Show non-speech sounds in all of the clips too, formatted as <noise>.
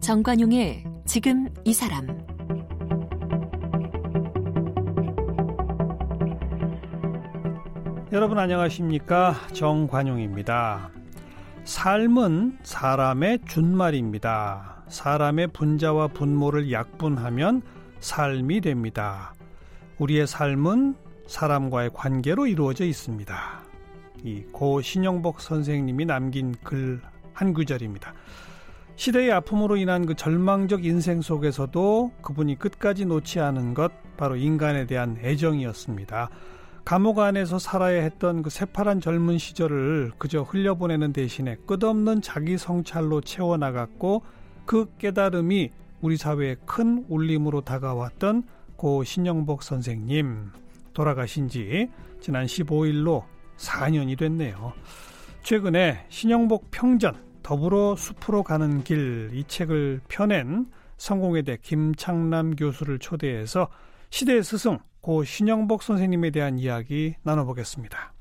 정관용의 지금 이 사람 여러분 안녕하십니까 정관용입니다. 삶은 사람의 준말입니다. 사람의 분자와 분모를 약분하면 삶이 됩니다. 우리의 삶은 사람과의 관계로 이루어져 있습니다. 이 고 신영복 선생님이 남긴 글 한 구절입니다. 시대의 아픔으로 인한 그 절망적 인생 속에서도 그분이 끝까지 놓지 않은 것 바로 인간에 대한 애정이었습니다. 감옥 안에서 살아야 했던 그 새파란 젊은 시절을 그저 흘려보내는 대신에 끝없는 자기 성찰로 채워나갔고 그 깨달음이 우리 사회에 큰 울림으로 다가왔던 고 신영복 선생님 돌아가신 지 지난 15일로 4년이 됐네요. 최근에 신영복 평전 더불어 숲으로 가는 길 이 책을 펴낸 성공회대 김창남 교수를 초대해서 시대의 스승 고 신영복 선생님에 대한 이야기 나눠보겠습니다.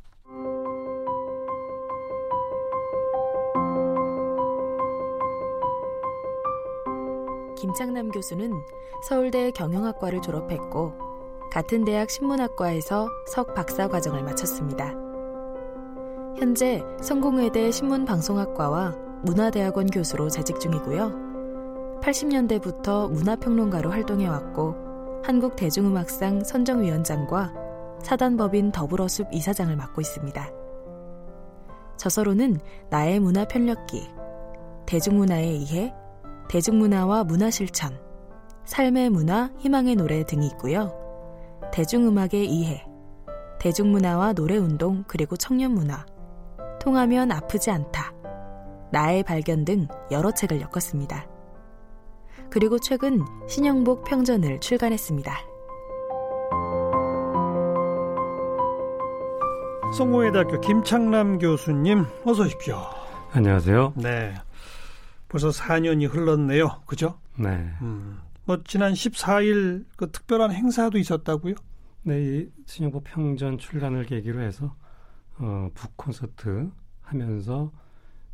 김창남 교수는 서울대 경영학과를 졸업했고 같은 대학 신문학과에서 석 박사 과정을 마쳤습니다. 현재 성공회대 신문방송학과와 문화대학원 교수로 재직 중이고요. 80년대부터 문화평론가로 활동해왔고 한국 대중음악상 선정위원장과 사단법인 더불어숲 이사장을 맡고 있습니다. 저서로는 나의 문화 편력기, 대중문화의 이해, 대중문화와 문화실천, 삶의 문화, 희망의 노래 등이 있고요. 대중음악의 이해, 대중문화와 노래운동 그리고 청년문화, 통하면 아프지 않다, 나의 발견 등 여러 책을 엮었습니다. 그리고 최근 신영복 평전을 출간했습니다. 성공회대학교 김창남 교수님 어서 오십시오. 안녕하세요. 네. 벌써 4년이 흘렀네요. 그죠? 네. 음. 뭐 지난 14일 그 특별한 행사도 있었다고요? 네, 이 신영복 평전 출간을 계기로 해서 어, 북 콘서트 하면서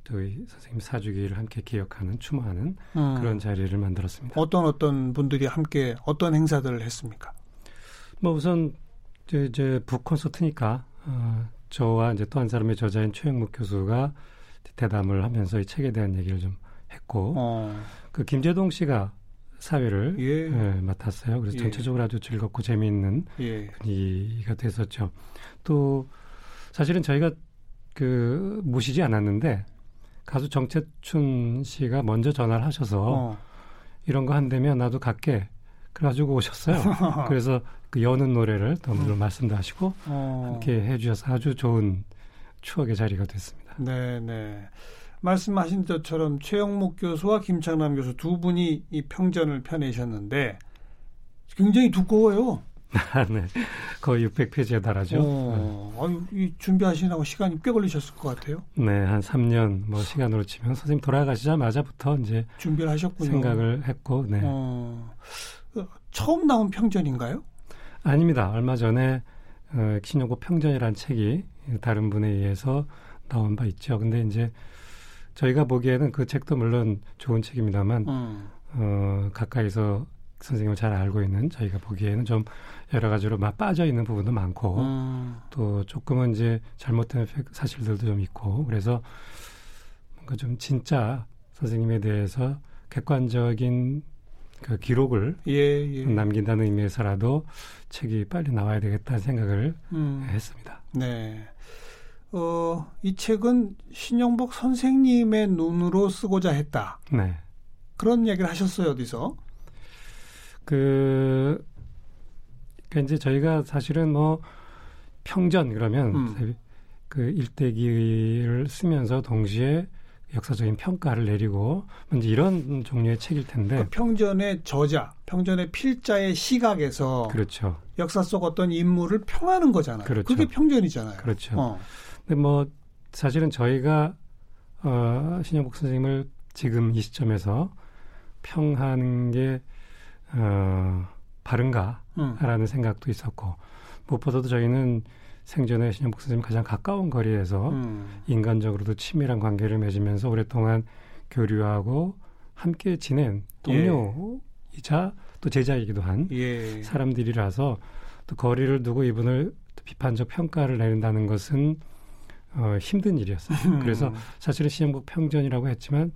저희 선생님 사주기를 함께 기억하는 추모하는 음. 그런 자리를 만들었습니다. 어떤 어떤 분들이 함께 어떤 행사들을 했습니까? 뭐 우선 이제, 이제 북 콘서트니까 어, 저와 이제 또 한 사람의 저자인 최영묵 교수가 대담을 하면서 이 책에 대한 얘기를 좀 했고 어. 그 김재동 씨가 사회를 예. 예, 맡았어요. 그래서 예. 전체적으로 아주 즐겁고 재미있는 예. 분위기가 됐었죠. 또 사실은 저희가 그 모시지 않았는데 가수 정채춘 씨가 먼저 전화를 하셔서 어. 이런 거 한다면 나도 갈게. 그래가지고 오셨어요. <laughs> 그래서 그 여는 노래를 더 물론 음. 말씀도 하시고 어. 함께 해주셔서 아주 좋은 추억의 자리가 됐습니다. 네, 네. 말씀하신 것처럼 최영목 교수와 김창남 교수 두 분이 이 평전을 펴내셨는데 굉장히 두꺼워요. <laughs> 네. 거의 600페이지에 달하죠. 어, 네. 아유, 이 준비하시느라고 시간이 꽤 걸리셨을 것 같아요. 네, 한 3년 뭐 시간으로 치면 선생님 돌아가시자마자부터 이제 준비를 하셨군요. 생각을 했고, 네. 어, 처음 나온 평전인가요? 아닙니다. 얼마 전에 어, 신용고 평전이라는 책이 다른 분에 의해서 나온 바 있죠. 근데 이제 저희가 보기에는 그 책도 물론 좋은 책입니다만 음. 어, 가까이서 선생님을 잘 알고 있는 저희가 보기에는 좀 여러 가지로 막 빠져 있는 부분도 많고 음. 또 조금은 이제 잘못된 사실들도 좀 있고 그래서 뭔가 좀 진짜 선생님에 대해서 객관적인 그 기록을 예, 예. 남긴다는 의미에서라도 책이 빨리 나와야 되겠다는 생각을 음. 했습니다. 네. 어, 이 책은 신영복 선생님의 눈으로 쓰고자 했다. 네. 그런 얘기를 하셨어요, 어디서? 그, 그 이제 저희가 사실은 뭐 평전 그러면 음. 그 일대기를 쓰면서 동시에 역사적인 평가를 내리고 이제 이런 종류의 책일 텐데 그 평전의 저자, 평전의 필자의 시각에서 그렇죠. 역사 속 어떤 인물을 평하는 거잖아요. 그렇죠. 그게 평전이잖아요. 그렇죠. 어. 근데 뭐 사실은 저희가 어 신영복 선생님을 지금 이 시점에서 평하는 게 어, 바른가라는 음. 생각도 있었고 무엇보다도 저희는 생전에 신영복 선생님 가장 가까운 거리에서 음. 인간적으로도 친밀한 관계를 맺으면서 오랫동안 교류하고 함께 지낸 동료이자 예. 또 제자이기도 한 예. 사람들이라서 또 거리를 두고 이분을 비판적 평가를 내린다는 것은 어, 힘든 일이었어요. 음. 그래서 사실은 신영복 평전이라고 했지만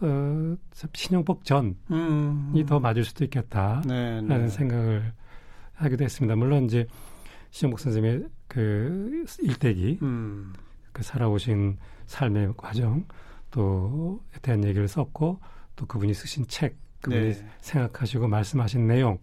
어, 신영복 전이 음. 더 맞을 수도 있겠다라는 네, 네. 생각을 하기도 했습니다. 물론 이제 신영복 선생님의 그 일대기, 음. 그 살아오신 삶의 과정 또에 대한 얘기를 썼고 또 그분이 쓰신 책, 그분이 네. 생각하시고 말씀하신 내용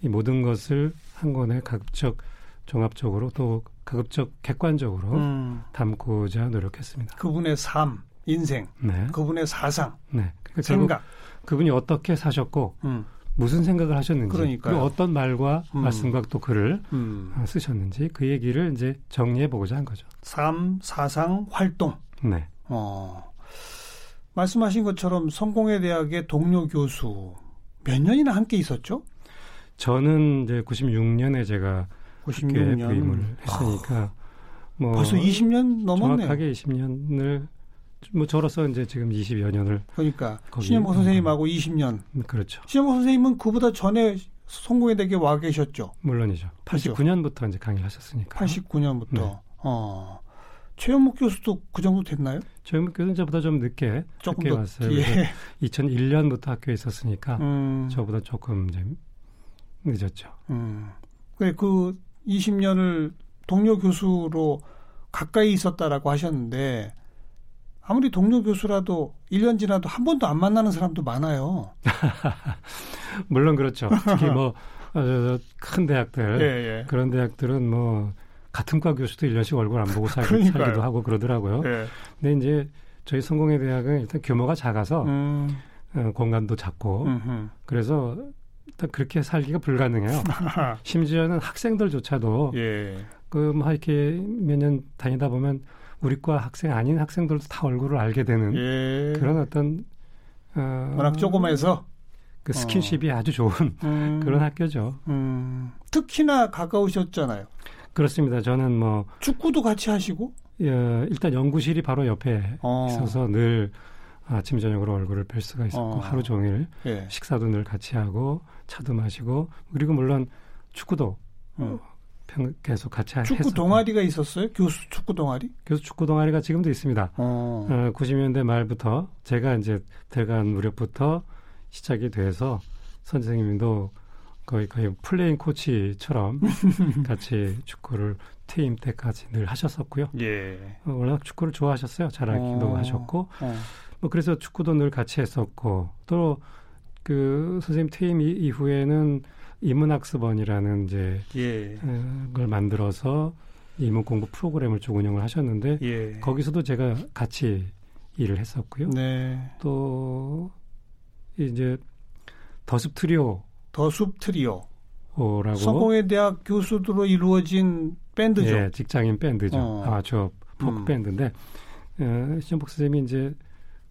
이 모든 것을 한 권에 가급적 종합적으로 또 가급적 객관적으로 음. 담고자 노력했습니다. 그분의 삶, 인생, 네. 그분의 사상, 네. 그러니까 생각, 그분이 어떻게 사셨고 음. 무슨 생각을 하셨는지, 그러니까요. 그리고 어떤 말과 음. 말씀과 또 글을 음. 어, 쓰셨는지 그 얘기를 이제 정리해 보고자 한 거죠. 삶, 사상, 활동. 네. 어. 말씀하신 것처럼 성공회 대학의 동료 교수 몇 년이나 함께 있었죠? 저는 이제 96년에 제가 96년 부임을 했으니까 뭐 벌써 20년 넘었네요. 정확하게 20년을 뭐 저로서 이제 지금 20여 년을 그러니까 신현복 선생님하고 20년. 음, 그렇죠. 신현복 선생님은 그보다 전에 성공회 대학에 와 계셨죠. 물론이죠. 89년부터 그렇죠? 이제 강의를 하셨으니까. 89년부터. 네. 어. 최영목 교수도 그 정도 됐나요? 최영목 교수는 저보다 좀 늦게 조금 늦게 왔어요. 예. 2001년부터 학교에 있었으니까 음. 저보다 조금 이제 늦었죠. 음. 그 20년을 동료 교수로 가까이 있었다라고 하셨는데 아무리 동료 교수라도 1년 지나도 한 번도 안 만나는 사람도 많아요. <laughs> 물론 그렇죠. 특히 뭐큰 어, 대학들 예, 예. 그런 대학들은 뭐 같은 과 교수도 1년씩 얼굴 안 보고 살, 기도 하고 그러더라고요. 예. 근데 이제 저희 성공회 대학은 일단 규모가 작아서 음. 어, 공간도 작고 음흠. 그래서 일단 그렇게 살기가 불가능해요. <laughs> 심지어는 학생들조차도 예. 그뭐 이렇게 몇 년 다니다 보면 우리과 학생 아닌 학생들도 다 얼굴을 알게 되는 예. 그런 어떤 어, 워낙 조그마해서 그 스킨십이 어. 아주 좋은 음. 그런 학교죠. 음. 특히나 가까우셨잖아요. 그렇습니다. 저는 뭐 축구도 같이 하시고 예, 일단 연구실이 바로 옆에 어. 있어서 늘 아침 저녁으로 얼굴을 뵐 수가 있었고 어. 하루 종일 예. 식사도 늘 같이 하고 차도 마시고 그리고 물론 축구도 어. 계속 같이 축구 했었고. 동아리가 있었어요? 교수 축구 동아리? 교수 축구 동아리가 지금도 있습니다. 어. 어, 90년대 말부터 제가 이제 들어간 무렵부터 시작이 돼서 선생님도 거의 거의 플레잉 코치처럼 <laughs> 같이 축구를 퇴임 때까지 늘 하셨었고요. 예. 어, 워낙 축구를 좋아하셨어요. 잘하기도 어. 하셨고, 어. 뭐 그래서 축구도 늘 같이 했었고, 또 그 선생님 퇴임 이후에는 인문학습원이라는 이제 예. 걸 만들어서 인문 공부 프로그램을 쭉 운영을 하셨는데 예. 거기서도 제가 같이 일을 했었고요. 네. 또 이제 더습 트리오 더숲 트리오. 라고 서공회 대학 교수들로 이루어진 밴드죠. 예, 직장인 밴드죠. 어. 아마추어 포크 음. 밴드인데 어, 시전복 선생님이 이제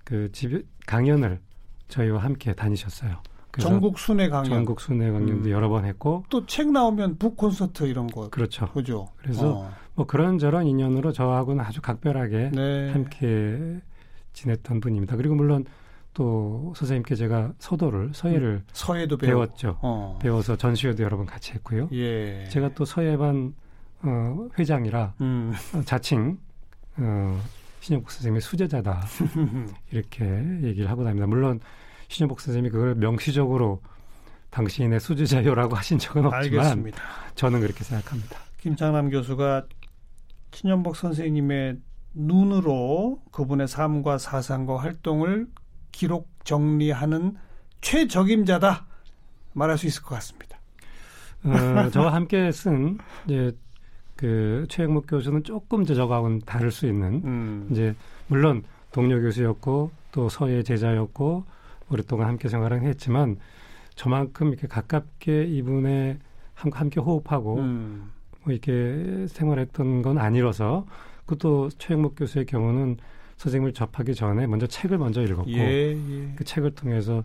그 집, 강연을 저희와 함께 다니셨어요. 전국 순회 강연. 전국 순회 강연도 음. 여러 번 했고 또 책 나오면 북 콘서트 이런 거 그렇죠. 그죠. 그래서 어. 뭐 그런 저런 인연으로 저하고는 아주 각별하게 네. 함께 지냈던 분입니다. 그리고 물론 또 선생님께 제가 서도를 서예를 음, 서예도 배웠죠. 어. 배워서 전시회도 여러 번 같이 했고요. 예. 제가 또 서예반 어, 회장이라 음. 어, 자칭 어, 신영복 선생님의 수제자다 <laughs> 이렇게 얘기를 하고 다닙니다. 물론 신영복 선생님이 그걸 명시적으로 당신의 수제자요라고 하신 적은 없지만 알겠습니다. 저는 그렇게 생각합니다. 김창남 교수가 신영복 선생님의 눈으로 그분의 삶과 사상과 활동을 기록 정리하는 최적임자다 말할 수 있을 것 같습니다. 어, 저와 함께 쓴 이제 그 최영목 교수는 조금 저하고는 다를 수 있는 음. 이제 물론 동료 교수였고 또 서예 제자였고 오랫동안 함께 생활을 했지만 저만큼 이렇게 가깝게 이분의 함께 호흡하고 음. 뭐 이렇게 생활했던 건 아니라서 그것도 최영목 교수의 경우는 선생님을 접하기 전에 먼저 책을 먼저 읽었고 예, 예. 그 책을 통해서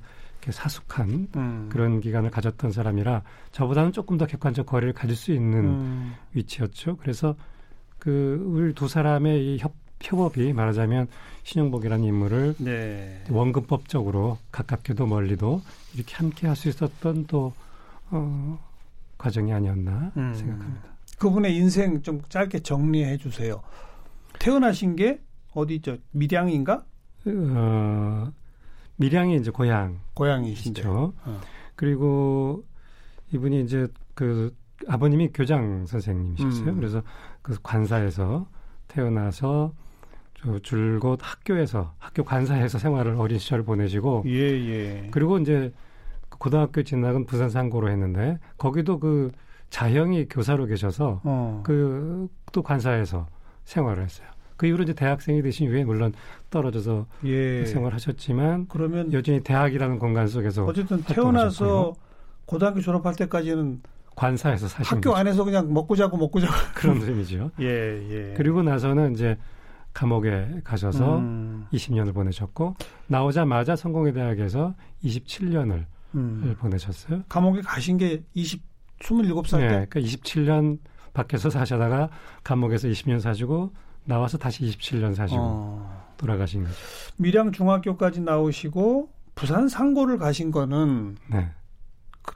사숙한 음. 그런 기간을 가졌던 사람이라 저보다는 조금 더 객관적 거리를 가질 수 있는 음. 위치였죠. 그래서 그 우리 두 사람의 이 협, 협업이 말하자면 신영복이라는 인물을 네. 원근법적으로 가깝게도 멀리도 이렇게 함께 할 수 있었던 또 어, 과정이 아니었나 음. 생각합니다. 그분의 인생 좀 짧게 정리해 주세요. 태어나신 게 어디죠? 밀양인가? 어, 밀양이 이제 고향. 고향이시죠. 어. 그리고 이분이 이제 그 아버님이 교장 선생님이셨어요. 음. 그래서 그 관사에서 태어나서 저 줄곧 학교에서 학교 관사에서 생활을 어린 시절을 보내시고 예, 예. 그리고 이제 고등학교 진학은 부산 상고로 했는데 거기도 그 자형이 교사로 계셔서 어. 그또 관사에서 생활을 했어요. 그 이후로 이제 대학생이 되신 이후에 물론 떨어져서 예. 생활하셨지만 그러면 여전히 대학이라는 공간 속에서 어쨌든 태어나서 고등학교 졸업할 때까지는 관사에서 사신 학교 거죠. 안에서 그냥 먹고 자고 먹고 자고 그런 셈이죠. <laughs> 예, 예. 그리고 나서는 이제 감옥에 가셔서 음. 20년을 보내셨고 나오자마자 성공회 대학에서 27년을 음. 보내셨어요. 감옥에 가신 게 20, 27살 때? 네, 그러니까 27년 밖에서 사시다가 감옥에서 20년 사시고 나와서 다시 27년 사시고 어. 돌아가신 거죠. 밀양 중학교까지 나오시고 부산 상고를 가신 거는 네. 그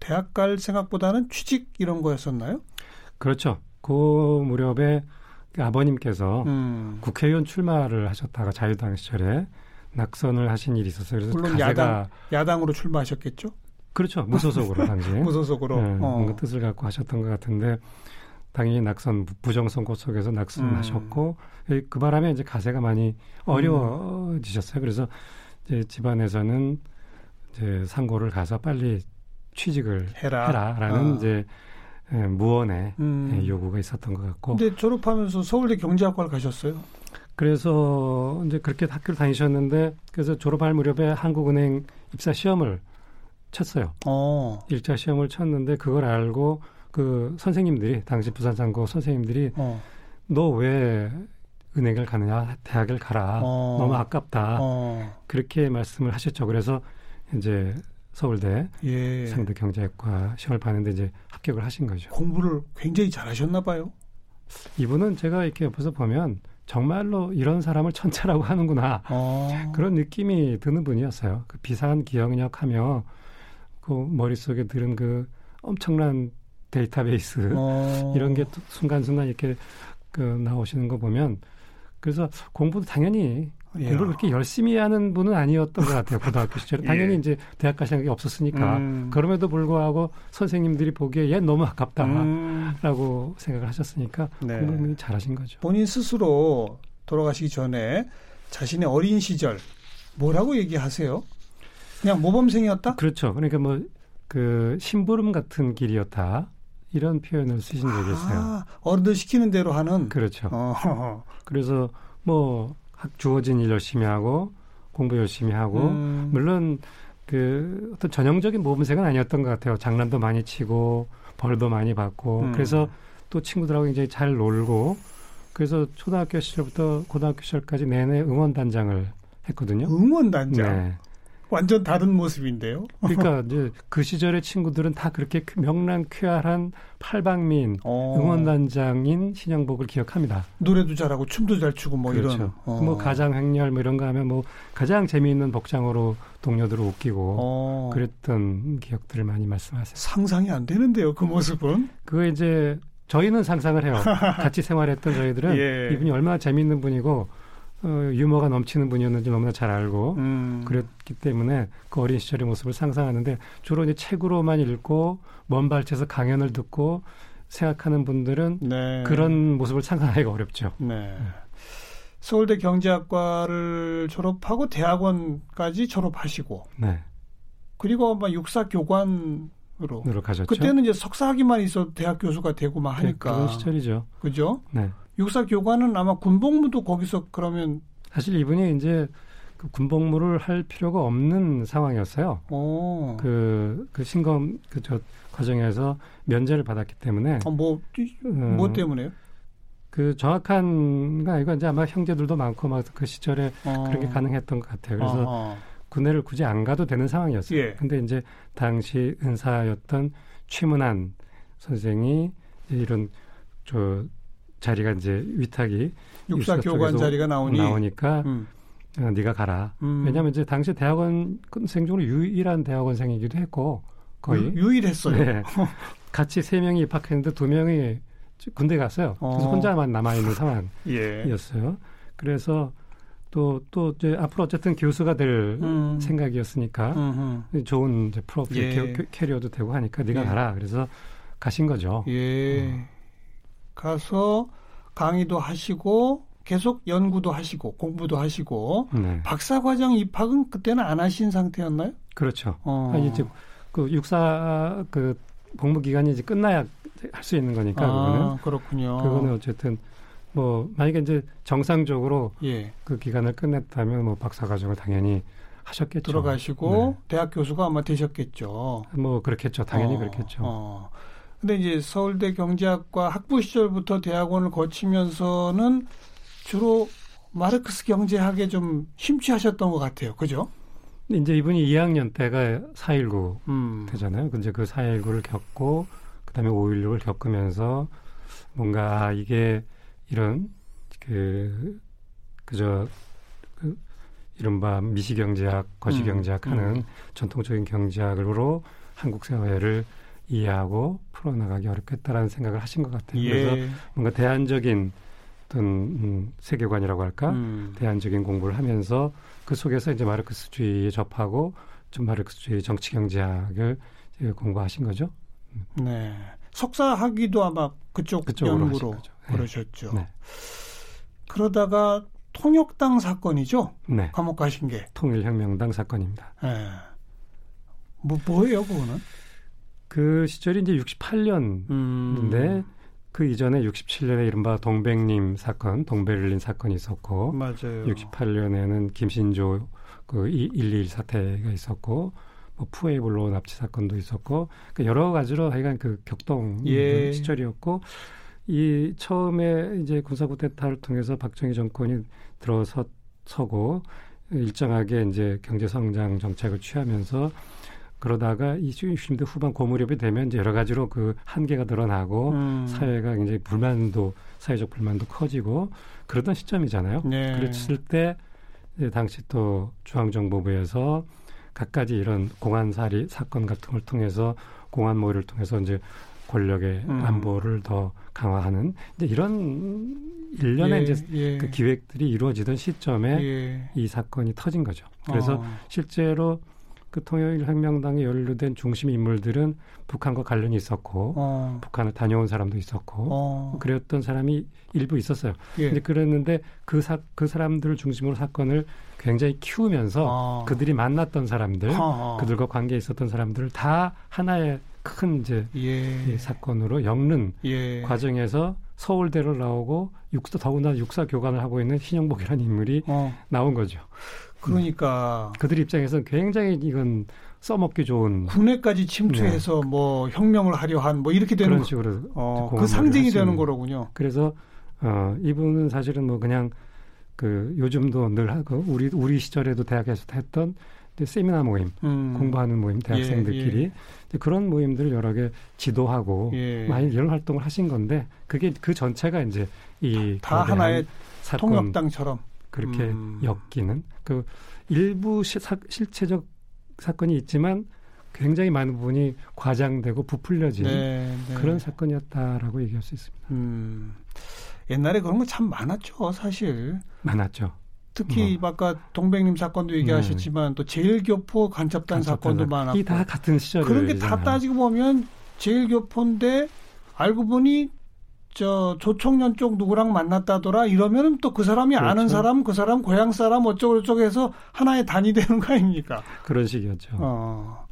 대학 갈 생각보다는 취직 이런 거였었나요? 그렇죠. 그 무렵에 아버님께서 음. 국회의원 출마를 하셨다가 자유당 시절에 낙선을 하신 일이 있었어요. 그래서 물론 야당, 야당으로 출마하셨겠죠? 그렇죠. 무소속으로 당시에. <laughs> 무소속으로. 네, 어. 뭔가 뜻을 갖고 하셨던 것 같은데 당연히 낙선 부정선거 속에서 낙선하셨고 음. 그 바람에 이제 가세가 많이 어려워지셨어요. 그래서 이제 집안에서는 이제 상고를 가서 빨리 취직을 해라. 라는 어. 이제 예, 무언의 음. 예, 요구가 있었던 것 같고. 근데 졸업하면서 서울대 경제학과를 가셨어요? 그래서 이제 그렇게 학교를 다니셨는데 그래서 졸업할 무렵에 한국은행 입사 시험을 쳤어요. 어. 일자 시험을 쳤는데 그걸 알고 그 선생님들이 당시 부산 상고 선생님들이 어. 너왜 은행을 가느냐 대학을 가라 어. 너무 아깝다 어. 그렇게 말씀을 하셨죠. 그래서 이제 서울대 예. 상대 경제학과 시험을 봤는데 이제 합격을 하신 거죠. 공부를 굉장히 잘하셨나 봐요. 이분은 제가 이렇게 옆에서 보면 정말로 이런 사람을 천차라고 하는구나 어. 그런 느낌이 드는 분이었어요. 그 비상한 기억력하며 그 머릿속에 들은 그 엄청난 데이터베이스 어. <laughs> 이런 게 순간순간 이렇게 그 나오시는 거 보면 그래서 공부도 당연히 예. 공부를 그렇게 열심히 하는 분은 아니었던 것 같아요 고등학교 시절에 당연히 예. 이제 대학 갈 생각이 없었으니까 음. 그럼에도 불구하고 선생님들이 보기에 얘 너무 아깝다라고 음. 생각을 하셨으니까 네. 공부를 잘하신 거죠 본인 스스로 돌아가시기 전에 자신의 어린 시절 뭐라고 얘기하세요? 그냥 모범생이었다? 그렇죠. 그러니까 뭐 그 심부름 같은 길이었다. 이런 표현을 쓰신 적이 있어요. 아, 어른들 시키는 대로 하는. 그렇죠. 어. 그래서 뭐 주어진 일 열심히 하고 공부 열심히 하고 음. 물론 그 어떤 전형적인 모범생은 아니었던 것 같아요. 장난도 많이 치고 벌도 많이 받고 음. 그래서 또 친구들하고 굉장히 잘 놀고 그래서 초등학교 시절부터 고등학교 시절까지 내내 응원단장을 했거든요. 응원단장. 네. 완전 다른 모습인데요. 그러니까 이제 그 시절의 친구들은 다 그렇게 명랑쾌활한 팔방민 어. 응원단장인 신영복을 기억합니다. 노래도 잘하고 춤도 잘 추고 뭐 그렇죠. 이런. 어. 뭐 가장 횡렬 뭐 이런 거 하면 뭐 가장 재미있는 복장으로 동료들을 웃기고 어. 그랬던 기억들을 많이 말씀하세요. 상상이 안 되는데요, 그 모습은. 그거 이제 저희는 상상을 해요. 같이 생활했던 저희들은 <laughs> 예. 이분이 얼마나 재미있는 분이고 어, 유머가 넘치는 분이었는지 너무나 잘 알고 음. 그랬기 때문에 그 어린 시절의 모습을 상상하는데 주로 이제 책으로만 읽고 먼 발치에서 강연을 듣고 생각하는 분들은 네. 그런 모습을 상상하기가 어렵죠. 네. 네. 서울대 경제학과를 졸업하고 대학원까지 졸업하시고 네. 그리고 아마 육사 교관으로 가셨죠. 그때는 이제 석사학위만 있어 대학 교수가 되고 막 하니까 그런 시절이죠. 그죠? 네. 육사 교관은 아마 군복무도 거기서 그러면 사실 이분이 이제 그 군복무를 할 필요가 없는 상황이었어요. 오. 그, 그 신검 그 저 과정에서 면제를 받았기 때문에. 어, 뭐, 음, 뭐 때문에요? 그 정확한 가 이거 이제 아마 형제들도 많고 막 그 시절에 어. 그런 게 가능했던 것 같아요. 그래서 어허. 군대를 굳이 안 가도 되는 상황이었어요. 예. 근데 이제 당시 은사였던 최문안 선생이 이런 저 자리가 이제 위탁이 육사 교관 자리가 나오니 나오니까 음. 어, 네가 가라. 음. 왜냐하면 이제 당시 대학원생 중으로 유일한 대학원생이기도 했고 거의 유, 일했어요 네. <laughs> 같이 세 명이 입학했는데 두 명이 군대 갔어요. 그래서 어. 혼자만 남아 있는 상황이었어요. 예. 그래서 또, 또, 이제 앞으로 어쨌든 교수가 될 음. 생각이었으니까 음흠. 좋은 이제 프로필 예. 캐리어도 되고 하니까 네가 예. 가라. 그래서 가신 거죠. 예. 어. 가서 강의도 하시고 계속 연구도 하시고 공부도 하시고 네. 박사과정 입학은 그때는 안 하신 상태였나요? 그렇죠. 어. 아니 이제 그 육사 그 복무 기간이 이제 끝나야 할 수 있는 거니까 아, 그거는 그렇군요. 그거는 어쨌든 뭐 만약에 이제 정상적으로 예. 그 기간을 끝냈다면 뭐 박사 과정을 당연히 하셨겠죠. 들어가시고 네. 대학 교수가 아마 되셨겠죠. 뭐 그렇겠죠. 당연히 어, 그렇겠죠. 어. 근데 이제 서울대 경제학과 학부 시절부터 대학원을 거치면서는 주로 마르크스 경제학에 좀 심취하셨던 것 같아요. 그죠? 이제 이분이 2학년 때가 4.19 음. 되잖아요. 근데 그 4.19를 겪고 그다음에 5.16을 겪으면서 뭔가 아, 이게 이런 그 그저 그 이른바 미시경제학, 거시경제학 음. 하는 음. 전통적인 경제학으로 한국 사회를 이해하고 풀어나가기 어렵겠다라는 생각을 하신 것 같아요. 예. 그래서 뭔가 대안적인 어떤 음, 세계관이라고 할까, 음. 대안적인 공부를 하면서 그 속에서 이제 마르크스주의에 접하고 좀 마르크스주의 정치 경제학을 공부하신 거죠. 네. 석사 학위도 아마 그쪽 연구로 네. 그러셨죠. 네. 그러다가 통역당 사건이죠. 네. 감옥 가신 게 통일혁명당 사건입니다. 네. 뭐 뭐예요, 그거는? 그 시절이 이제 68년인데 음. 그 이전에 67년에 이른바 동백님 사건, 동베를린 사건이 있었고, 맞아요. 68년에는 김신조 그 121 사태가 있었고, 뭐 푸에블로 납치 사건도 있었고, 그 여러 가지로 하여간 그 격동 예. 시절이었고, 이 처음에 이제 군사 쿠데타를 통해서 박정희 정권이 들어서고 일정하게 이제 경제 성장 정책을 취하면서 그러다가 이 60년대 후반 고무렵이 되면 이제 여러 가지로 그 한계가 드러나고 음. 사회가 굉장히 불만도 사회적 불만도 커지고 그러던 시점이잖아요. 네. 그랬을 때 당시 또 중앙정보부에서 갖가지 이런 공안살이 사건 같은 걸 통해서 공안 모의를 통해서 이제 권력의 음. 안보를 더 강화하는 이제 이런 일련의 예, 이제 예. 그 기획들이 이루어지던 시점에 예. 이 사건이 터진 거죠. 그래서 어. 실제로 그 통일혁명당에 연루된 중심 인물들은 북한과 관련이 있었고 어. 북한을 다녀온 사람도 있었고 어. 그랬던 사람이 일부 있었어요. 예. 근데 그랬는데 그, 사, 그 사람들을 중심으로 사건을 굉장히 키우면서 어. 그들이 만났던 사람들, 어어. 그들과 관계 있었던 사람들을 다 하나의 큰 이제 예. 사건으로 엮는 예. 과정에서 서울대를 나오고 육사 더군다나 육사 교관을 하고 있는 신영복이라는 인물이 어. 나온 거죠. 그러니까 음. 그들 입장에서는 굉장히 이건 써먹기 좋은 국내까지 침투해서 네. 뭐 혁명을 하려 한 뭐 이렇게 되는 그런 식으로 어, 그 상징이 되는 거로군요. 그래서 어, 이분은 사실은 뭐 그냥 그 요즘도 늘 하고 우리 우리 시절에도 대학에서 했던 세미나 모임, 음. 공부하는 모임, 대학생들끼리 예, 예. 그런 모임들을 여러 개 지도하고 예. 많이 이런 활동을 하신 건데 그게 그 전체가 이제 이다 하나의 사건, 통역당처럼 그렇게 음. 엮이는 그 일부 시, 사, 실체적 사건이 있지만 굉장히 많은 부분이 과장되고 부풀려진 네, 네. 그런 사건이었다라고 얘기할 수 있습니다. 음. 옛날에 그런 거 참 많았죠, 사실. 많았죠. 특히 뭐. 아까 동백님 사건도 얘기하셨지만 네. 또 제일교포 간첩단, 간첩단 사건도 많았고. 이 다 같은 시절 그런 게 다 따지고 보면 제일교포인데 알고 보니 저 조총련 쪽 누구랑 만났다더라 이러면은 또 그 사람이 그렇죠. 아는 사람 그 사람 고향 사람 어쩌고 저쩌고 해서 하나의 단이 되는 거 아닙니까? 그런 식이었죠. 어.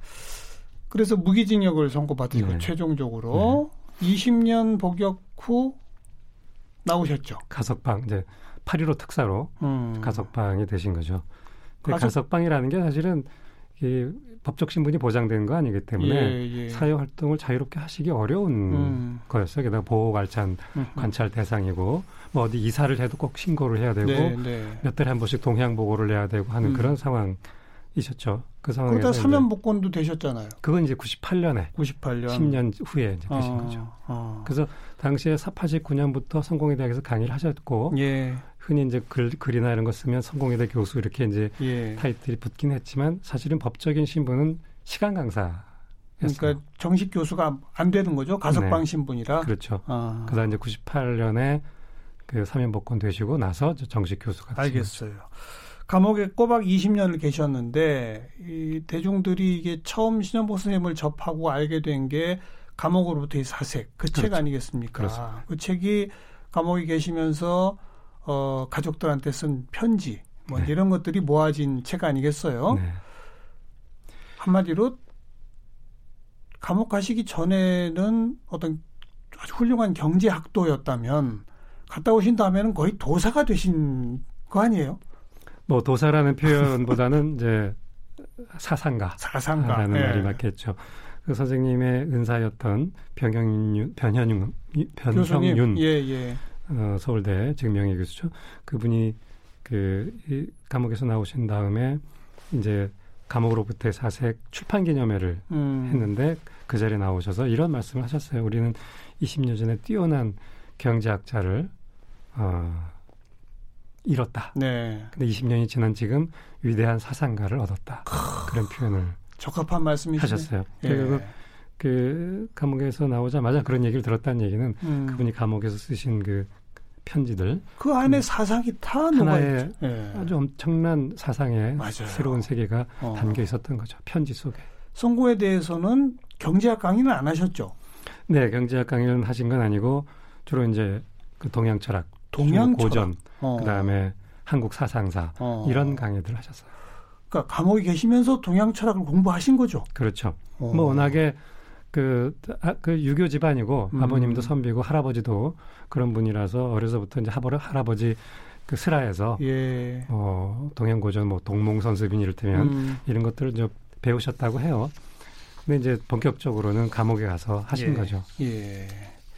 그래서 무기징역을 선고받으시고 네. 최종적으로 네. 20년 복역 후 나오셨죠. 가석방 이제 8.15 특사로 음. 가석방이 되신 거죠. 가석... 가석방이라는 게 사실은 이 법적 신분이 보장된 거 아니기 때문에 예, 예. 사회 활동을 자유롭게 하시기 어려운 음. 거였어요. 게다가 보호 관찰 관찰 대상이고 뭐 어디 이사를 해도 꼭 신고를 해야 되고 네, 네. 몇 달에 한 번씩 동향 보고를 해야 되고 하는 음. 그런 상황 이셨죠. 그 상황에서 그러다 사면 복권도 되셨잖아요. 그건 이제 98년에 98년 10년 후에 이제 되신 어, 거죠. 어. 그래서 당시에 489년부터 성공회 대학에서 강의를 하셨고 예. 흔히 이제 글, 글이나 이런 거 쓰면 성공회대 교수 이렇게 이제 예. 타이틀이 붙긴 했지만 사실은 법적인 신분은 시간 강사. 그러니까 정식 교수가 안 되는 거죠. 가석방 네. 신분이라. 그렇죠. 아. 그다음 이제 98년에 그 사면 복권 되시고 나서 저 정식 교수가 알겠어요. 감옥에 꼬박 20년을 계셨는데 이 대중들이 이게 처음 신현복 선생님을 접하고 알게 된 게 감옥으로부터의 사색 그책 그렇죠. 아니겠습니까? 그렇습니다. 그 책이 감옥에 계시면서 어 가족들한테 쓴 편지 뭐 네. 이런 것들이 모아진 책 아니겠어요? 네. 한마디로 감옥 가시기 전에는 어떤 아주 훌륭한 경제학도였다면 갔다 오신 다음에는 거의 도사가 되신 거 아니에요? 뭐 도사라는 표현보다는 <laughs> 이제 사상가. 사상가. 라는 예. 말이 맞겠죠. 그 선생님의 은사였던 변경윤, 변현윤, 변형윤 예, 예. 어, 서울대 지금 명예 교수죠. 그분이 그 이, 감옥에서 나오신 다음에 이제 감옥으로부터의 사색 출판 기념회를 음. 했는데 그 자리에 나오셔서 이런 말씀을 하셨어요. 우리는 20년 전에 뛰어난 경제학자를 어, 잃었다. 네. 근데 20년이 지난 지금 위대한 사상가를 얻었다. 그런 표현을 적합한 말씀이시네. 하셨어요. 예. 그리고 그 감옥에서 나오자마자 그런 얘기를 들었다는 얘기는 음. 그분이 감옥에서 쓰신 그 편지들 그 안에 사상이 다 하나의. 예. 아주 엄청난 사상의 맞아요. 새로운 세계가 어. 담겨 있었던 거죠. 편지 속에. 성공에 대해서는 경제학 강의는 안 하셨죠. 네, 경제학 강의는 하신 건 아니고 주로 이제 그 동양 철학, 동양 고전, 어. 그다음에 한국 사상사 어. 이런 강의들 하셨어요. 그러니까 감옥에 계시면서 동양 철학을 공부하신 거죠. 그렇죠. 어. 뭐 워낙에 그, 아, 그 유교 집안이고 음. 아버님도 선비고 할아버지도 그런 분이라서 어려서부터 이제 하버 할아버지 그 슬하에서 예. 어, 동양 고전 뭐 동몽 선습인 이를테면 음. 이런 것들을 좀 배우셨다고 해요. 근데 이제 본격적으로 는 감옥에 가서 하신 예. 거죠. 예.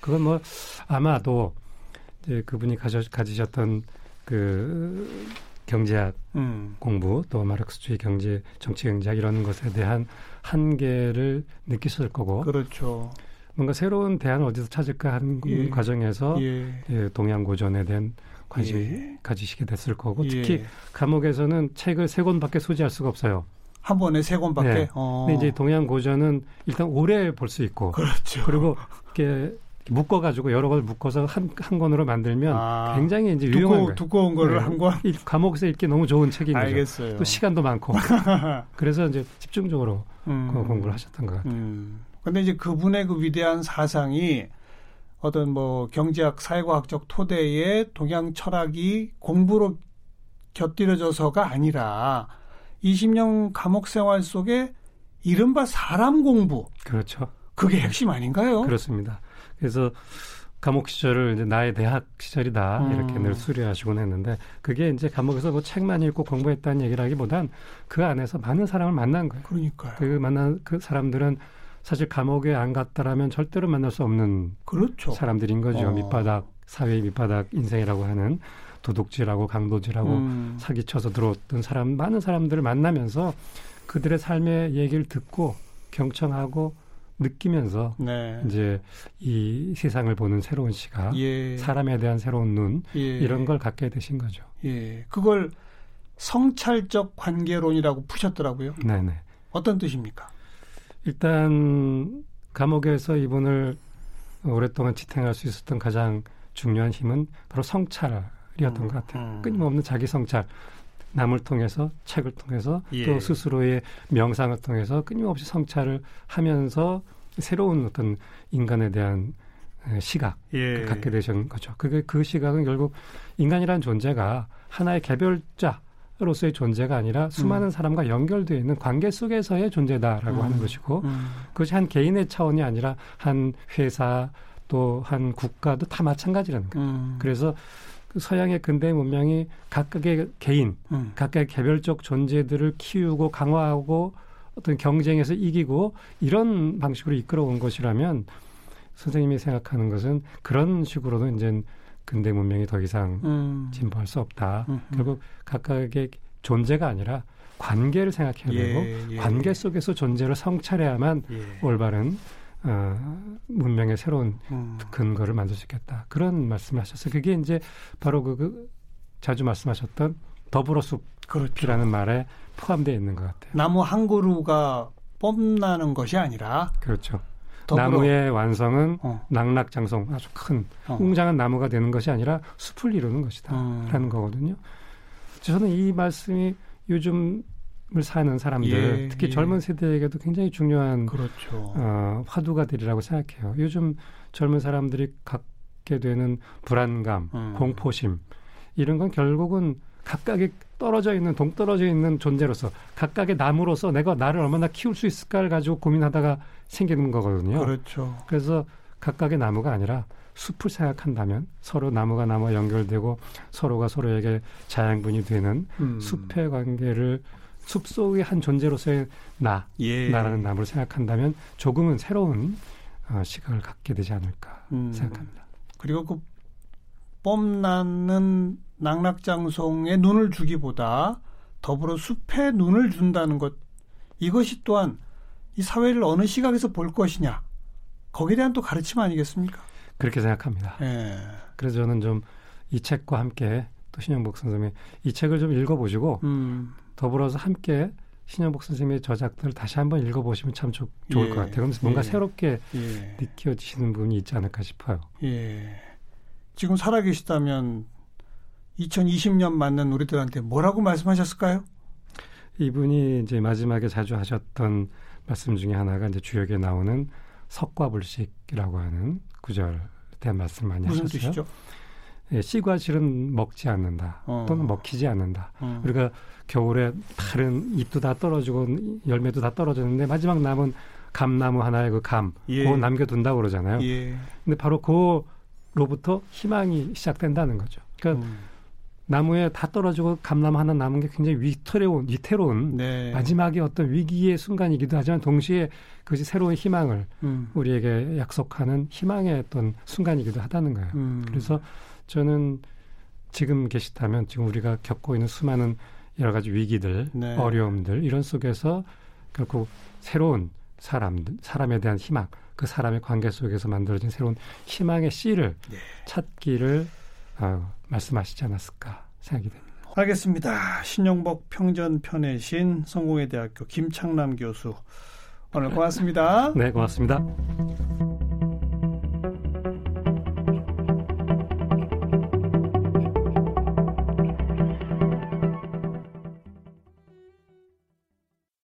그건 뭐 아마도 이제 그분이 가져, 가지셨던 그 경제학 음. 공부 또 마르크스주의 경제 정치 경제학 이런 것에 대한 한계를 느끼셨을 거고 그렇죠. 뭔가 새로운 대안을 어디서 찾을까 하는 예. 과정에서 예. 예, 동양 고전에 대한 관심 예. 가지시게 됐을 거고 예. 특히 감옥에서는 책을 세 권밖에 소지할 수가 없어요. 한 번에 세 권밖에. 네. 어. 근데 이제 동양 고전은 일단 오래 볼 수 있고 그렇죠. 그리고 이렇게 묶어가지고 여러 걸 묶어서 한, 한 권으로 만들면 아. 굉장히 이제 유용한 두꺼, 거예요. 두꺼운 거를 네. 한 권. 이 감옥에서 읽기 너무 좋은 책인 거죠. 알겠어요. 또 시간도 많고 <laughs> 그래서 이제 집중적으로 음. 그 공부를 하셨던 것 같아요. 음. 근데 이제 그분의 그 위대한 사상이 어떤 뭐 경제학, 사회과학적 토대에 동양 철학이 공부로 곁들여져서가 아니라 20년 감옥 생활 속에 이른바 사람 공부. 그렇죠. 그게 핵심 아닌가요? 그렇습니다. 그래서 감옥 시절을 이제 나의 대학 시절이다 음. 이렇게 늘 수료하시곤 했는데 그게 이제 감옥에서 뭐 책만 읽고 공부했다는 얘기라기보단 그 안에서 많은 사람을 만난 거예요. 그러니까요. 그 만난 그 사람들은 사실 감옥에 안 갔다라면 절대로 만날 수 없는 그렇죠. 사람들인 거죠. 어. 밑바닥 사회의 밑바닥 인생이라고 하는 도둑질하고 강도질하고 음. 사기쳐서 들어왔던 사람 많은 사람들을 만나면서 그들의 삶의 얘기를 듣고 경청하고 느끼면서 네. 이제 이 세상을 보는 새로운 시각, 예. 사람에 대한 새로운 눈 예. 이런 걸 갖게 되신 거죠. 예. 그걸 성찰적 관계론이라고 푸셨더라고요. 네네. 어떤 뜻입니까? 일단 감옥에서 이분을 오랫동안 지탱할 수 있었던 가장 중요한 힘은 바로 성찰이었던 음, 것 같아요. 음. 끊임없는 자기 성찰. 남을 통해서 책을 통해서 예. 또 스스로의 명상을 통해서 끊임없이 성찰을 하면서 새로운 어떤 인간에 대한 에, 시각 예. 을 갖게 되신 거죠. 그게 그 시각은 결국 인간이라는 존재가 하나의 개별자 로서의 존재가 아니라 수많은 음. 사람과 연결되어 있는 관계 속에서의 존재다라고 음. 하는 것이고 음. 그것이 한 개인의 차원이 아니라 한 회사 또 한 국가도 다 마찬가지라는 거예요. 음. 그래서 그 서양의 근대 문명이 각각의 개인, 음. 각각의 개별적 존재들을 키우고 강화하고 어떤 경쟁에서 이기고 이런 방식으로 이끌어온 것이라면 선생님이 생각하는 것은 그런 식으로는 이제 근대 문명이 더 이상 음. 진보할 수 없다. 음. 결국 각각의 존재가 아니라 관계를 생각해야 되고 예, 예. 관계 속에서 존재를 성찰해야만 예. 올바른 어, 문명의 새로운 음. 근거를 만들 수 있겠다. 그런 말씀을 하셨어요. 그게 이제 바로 그, 그 자주 말씀하셨던 더불어 숲이라는 그렇죠. 말에 포함되어 있는 것 같아요. 나무 한 그루가 뽐나는 것이 아니라 그렇죠. 나무의 완성은 어. 낙락장성 아주 큰 어. 웅장한 나무가 되는 것이 아니라 숲을 이루는 것이다라는 음. 거거든요. 저는 이 말씀이 요즘 을 사는 사람들, 예, 특히 예. 젊은 세대에게도 굉장히 중요한 그렇죠. 어, 화두가 되리라고 생각해요. 요즘 젊은 사람들이 갖게 되는 불안감, 음. 공포심 이런 건 결국은 각각의 떨어져 있는 동떨어져 있는 존재로서 각각의 나무로서 내가 나를 얼마나 키울 수 있을까를 가지고 고민하다가 생기는 거거든요. 그렇죠. 그래서 각각의 나무가 아니라 숲을 생각한다면 서로 나무가 나무와 연결되고 서로가 서로에게 자양분이 되는 음. 숲의 관계를 숲 속의 한 존재로서의 나, 예. 나라는 나무를 생각한다면 조금은 새로운 어, 시각을 갖게 되지 않을까 음. 생각합니다. 그리고 그 뽐나는 낙락장송에 눈을 주기보다 더불어 숲에 눈을 준다는 것 이것이 또한 이 사회를 어느 시각에서 볼 것이냐 거기에 대한 또 가르침 아니겠습니까? 그렇게 생각합니다. 예. 그래서 저는 좀 이 책과 함께 또 신영복 선생님이 이 책을 좀 읽어보시고 음. 더불어서 함께 신영복 선생님의 저작들을 다시 한번 읽어보시면 참 조, 좋을 예. 것 같아요. 그러면서 뭔가 예. 새롭게 예. 느껴지시는 부분이 있지 않을까 싶어요. 예. 지금 살아계시다면 2020년 맞는 우리들한테 뭐라고 말씀하셨을까요? 이분이 이제 마지막에 자주 하셨던 말씀 중에 하나가 이제 주역에 나오는 석과불식이라고 하는 구절에 대한 말씀 많이 무슨 하셨어요. 뜻이죠? 예, 씨과 실은 먹지 않는다 어. 또는 먹히지 않는다. 어. 우리가 겨울에 다른 잎도 다 떨어지고 열매도 다 떨어졌는데 마지막 남은 감나무 하나의 그 감, 예. 그거 남겨둔다고 그러잖아요. 예. 근데 바로 그로부터 희망이 시작된다는 거죠. 그러니까 음. 나무에 다 떨어지고 감나무 하나 남은 게 굉장히 위태로운, 위태로운 네. 마지막에 어떤 위기의 순간이기도 하지만 동시에 그것이 새로운 희망을 음. 우리에게 약속하는 희망의 어떤 순간이기도 하다는 거예요. 음. 그래서 저는 지금 계시다면 지금 우리가 겪고 있는 수많은 여러 가지 위기들, 네. 어려움들 이런 속에서 결국 새로운 사람들, 사람에 대한 희망, 그 사람의 관계 속에서 만들어진 새로운 희망의 씨를 네. 찾기를 어, 말씀하시지 않았을까 생각이 됩니다. 알겠습니다. 신영복 평전편의 신 성공회 대학교 김창남 교수 오늘 고맙습니다. 네, 고맙습니다.